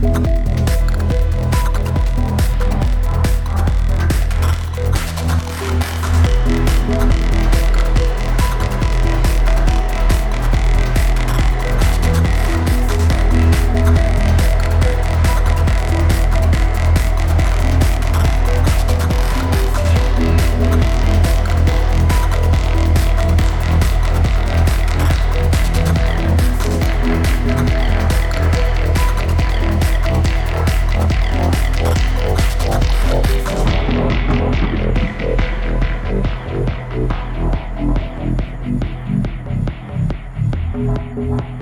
Bye. Bye.